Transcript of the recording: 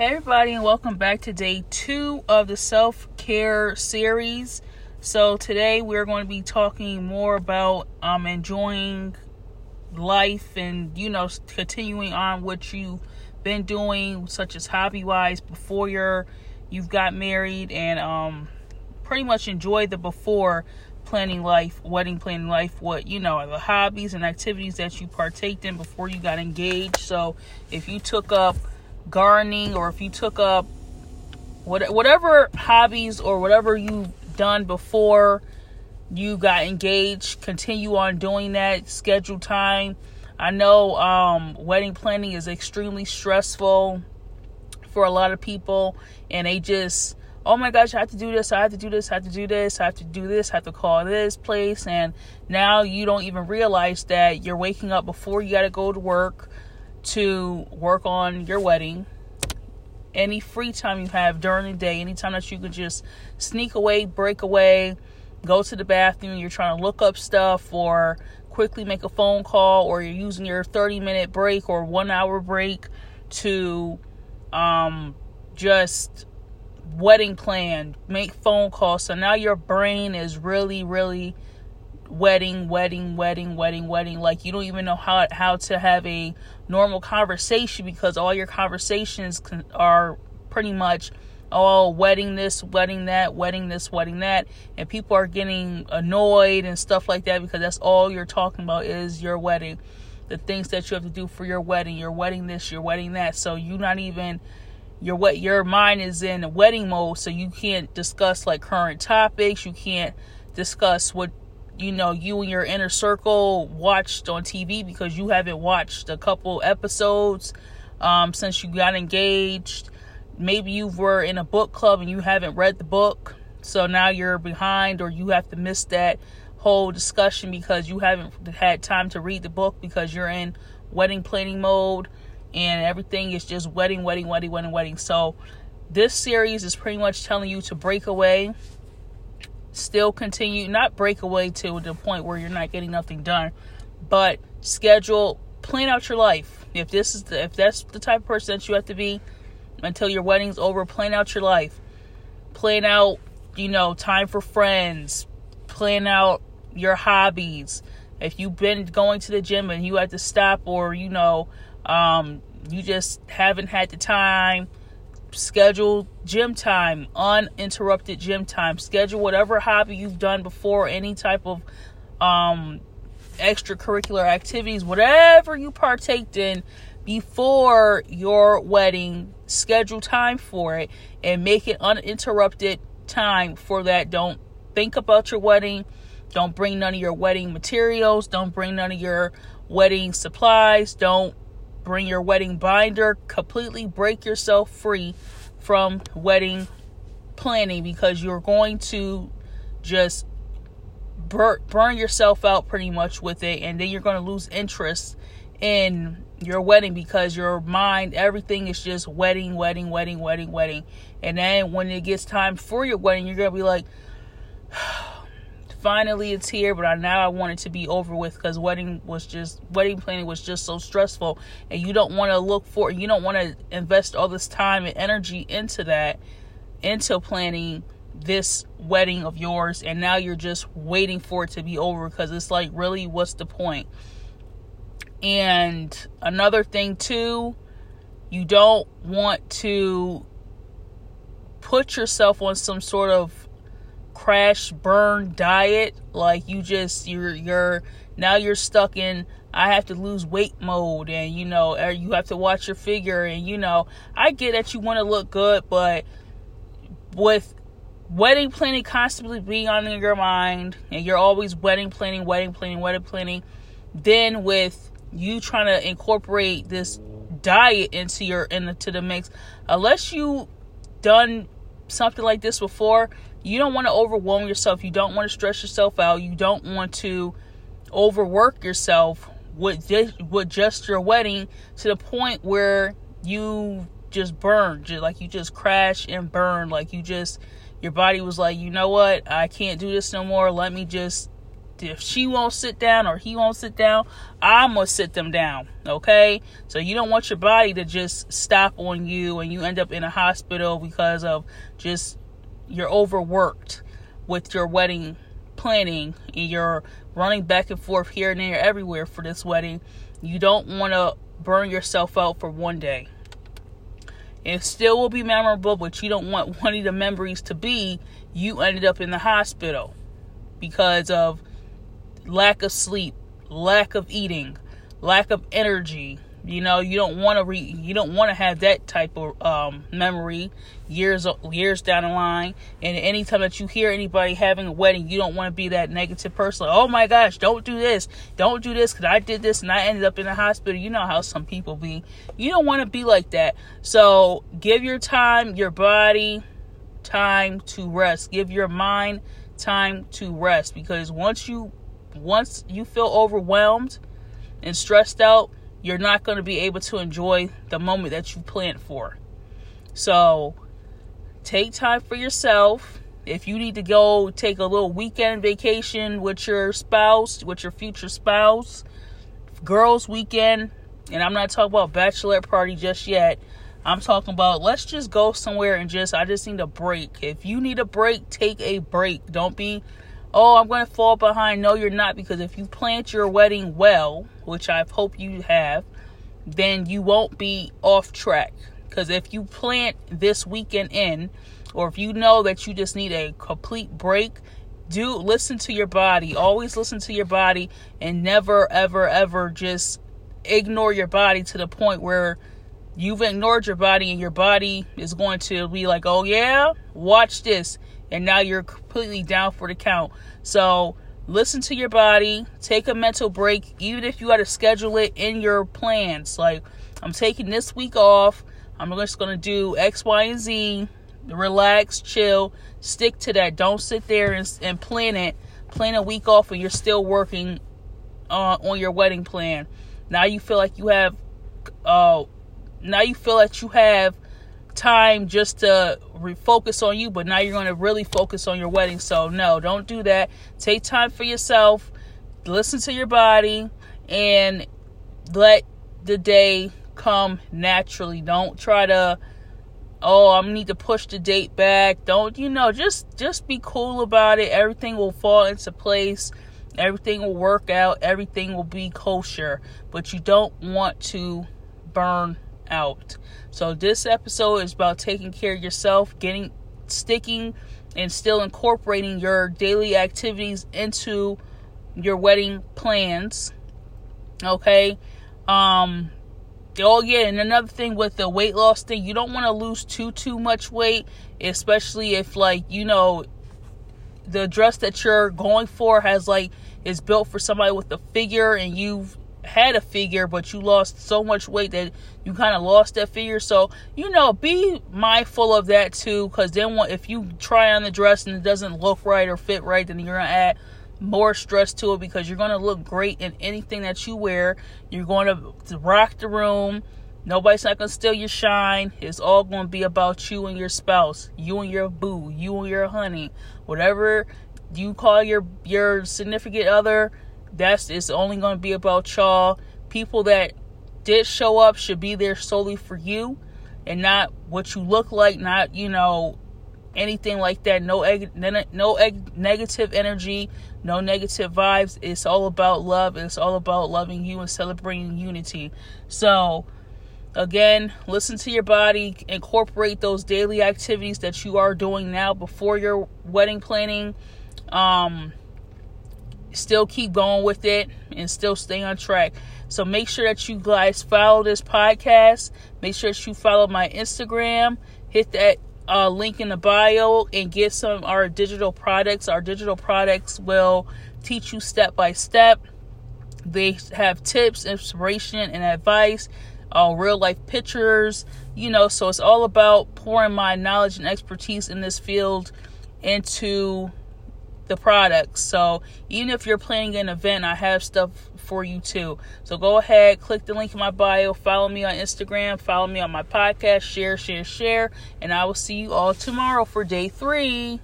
Hey, everybody, and welcome back to day two of the self care series. So, today we're going to be talking more about um, enjoying life and, you know, continuing on what you've been doing, such as hobby wise, before you're, you've got married, and um, pretty much enjoy the before planning life, wedding planning life, what you know, the hobbies and activities that you partaked in before you got engaged. So, if you took up gardening or if you took up what, whatever hobbies or whatever you've done before you got engaged, continue on doing that. Schedule time. I know um, wedding planning is extremely stressful for a lot of people, and they just, oh my gosh, I have to do this, I have to do this, I have to do this, I have to do this, I have to call this place, and now you don't even realize that you're waking up before you got to go to work to work on your wedding. Any free time you have during the day, anytime that you could just sneak away, break away, go to the bathroom, you're trying to look up stuff or quickly make a phone call, or you're using your 30 minute break or one hour break to um, just wedding plan, make phone calls. So now your brain is really, really wedding, wedding, wedding, wedding, wedding. Like you don't even know how how to have a normal conversation because all your conversations are pretty much all wedding this, wedding that, wedding this, wedding that, and people are getting annoyed and stuff like that because that's all you're talking about is your wedding, the things that you have to do for your wedding, your wedding this, your wedding that. So you're not even your what your mind is in wedding mode, so you can't discuss like current topics. You can't discuss what you know you and your inner circle watched on TV because you haven't watched a couple episodes um, since you got engaged. Maybe you were in a book club and you haven't read the book, so now you're behind, or you have to miss that whole discussion because you haven't had time to read the book because you're in wedding planning mode and everything is just wedding, wedding, wedding, wedding, wedding. So this series is pretty much telling you to break away still continue, not break away to the point where you're not getting nothing done, but schedule, plan out your life. If this is the, if that's the type of person that you have to be until your wedding's over, plan out your life. Plan out, you know, time for friends. Plan out your hobbies. If you've been going to the gym and you had to stop, or you know, um, you just haven't had the time schedule gym time, uninterrupted gym time. Schedule whatever hobby you've done before, any type of um, extracurricular activities, whatever you partaked in before your wedding. Schedule time for it and make it uninterrupted time for that. Don't think about your wedding. Don't bring none of your wedding materials. Don't bring none of your wedding supplies. Don't bring your wedding binder, completely break yourself free from wedding planning because you're going to just bur- burn yourself out pretty much with it and then you're going to lose interest in your wedding because your mind everything is just wedding wedding wedding wedding wedding. And then when it gets time for your wedding you're going to be like finally it's here but I, now i want it to be over with because wedding was just wedding planning was just so stressful and you don't want to look for you don't want to invest all this time and energy into that into planning this wedding of yours and now you're just waiting for it to be over because it's like really what's the point? point and another thing too you don't want to put yourself on some sort of crash burn diet. Like you just you're you're now you're stuck in I have to lose weight mode and you know er, you have to watch your figure and you know I get that you want to look good but with wedding planning constantly being on your mind and you're always wedding planning wedding planning wedding planning then with you trying to incorporate this diet into your into the mix unless you done something like this before you don't want to overwhelm yourself. You don't want to stress yourself out. You don't want to overwork yourself with just, with just your wedding to the point where you just burn, just like you just crash and burn, like you just your body was like, you know what, I can't do this no more. Let me just if she won't sit down or he won't sit down, I'm gonna sit them down. Okay, so you don't want your body to just stop on you and you end up in a hospital because of just you're overworked with your wedding planning and you're running back and forth here and there everywhere for this wedding. You don't want to burn yourself out for one day. It still will be memorable, but you don't want one of the memories to be you ended up in the hospital because of lack of sleep, lack of eating, lack of energy. You know, you don't want to re you don't want to have that type of um, memory years years down the line. And anytime that you hear anybody having a wedding, you don't want to be that negative person. Like, oh my gosh, don't do this, don't do this because I did this and I ended up in the hospital. You know how some people be. You don't want to be like that. So give your time, your body time to rest. Give your mind time to rest because once you once you feel overwhelmed and stressed out, you're not going to be able to enjoy the moment that you planned for. So, take time for yourself. If you need to go take a little weekend vacation with your spouse, with your future spouse, girls' weekend, and I'm not talking about bachelorette party just yet. I'm talking about let's just go somewhere and just I just need a break. If you need a break, take a break. Don't be oh, I'm going to fall behind. No, you're not because if you plant your wedding well, which I hope you have, then you won't be off track. Because if you plant this weekend in, or if you know that you just need a complete break, do listen to your body. Always listen to your body and never, ever, ever just ignore your body to the point where you've ignored your body and your body is going to be like, oh, yeah, watch this and now you're completely down for the count. So listen to your body, take a mental break, even if you got to schedule it in your plans. Like, I'm taking this week off. I'm just going to do X, Y, and Z. Relax, chill, stick to that. Don't sit there and, and plan it. Plan a week off and you're still working uh, on your wedding plan. Now you feel like you have, uh, now you feel that you have time just to refocus on you, but now you're going to really focus on your wedding. So, no, don't do that. Take time for yourself, listen to your body, and let the day come naturally. Don't try to oh i need to push the date back don't you know just just be cool about it everything will fall into place everything will work out everything will be kosher but you don't want to burn out. So this episode is about taking care of yourself, getting sticking and still incorporating your daily activities into your wedding plans. Okay? Um oh yeah, and another thing with the weight loss thing, you don't want to lose too too much weight, especially if like, you know, the dress that you're going for has like is built for somebody with a figure and you've had a figure but you lost so much weight that you kind of lost that figure. So you know be mindful of that too because then if you try on the dress and it doesn't look right or fit right then you're gonna add more stress to it because you're gonna look great in anything that you wear. You're going to rock the room. Nobody's not gonna steal your shine. It's all gonna be about you and your spouse you and your boo you and your honey whatever you call your your significant other that's it's only going to be about y'all. People that did show up should be there solely for you and not what you look like, not, you know, anything like that. No egg, no egg, negative energy, no negative vibes. It's all about love. It's all about loving you and celebrating unity. So, again, listen to your body, incorporate those daily activities that you are doing now before your wedding planning. Um, still keep going with it and still stay on track. So make sure that you guys follow this podcast. Make sure that you follow my Instagram. Hit that uh, link in the bio and get some of our digital products. Our digital products will teach you step by step. They have tips, inspiration, and advice, uh, real life pictures. You know, so it's all about pouring my knowledge and expertise in this field into the products. So even if you're planning an event, I have stuff for you too. So go ahead, click the link in my bio, follow me on Instagram, follow me on my podcast, share, share, share, and I will see you all tomorrow for day three.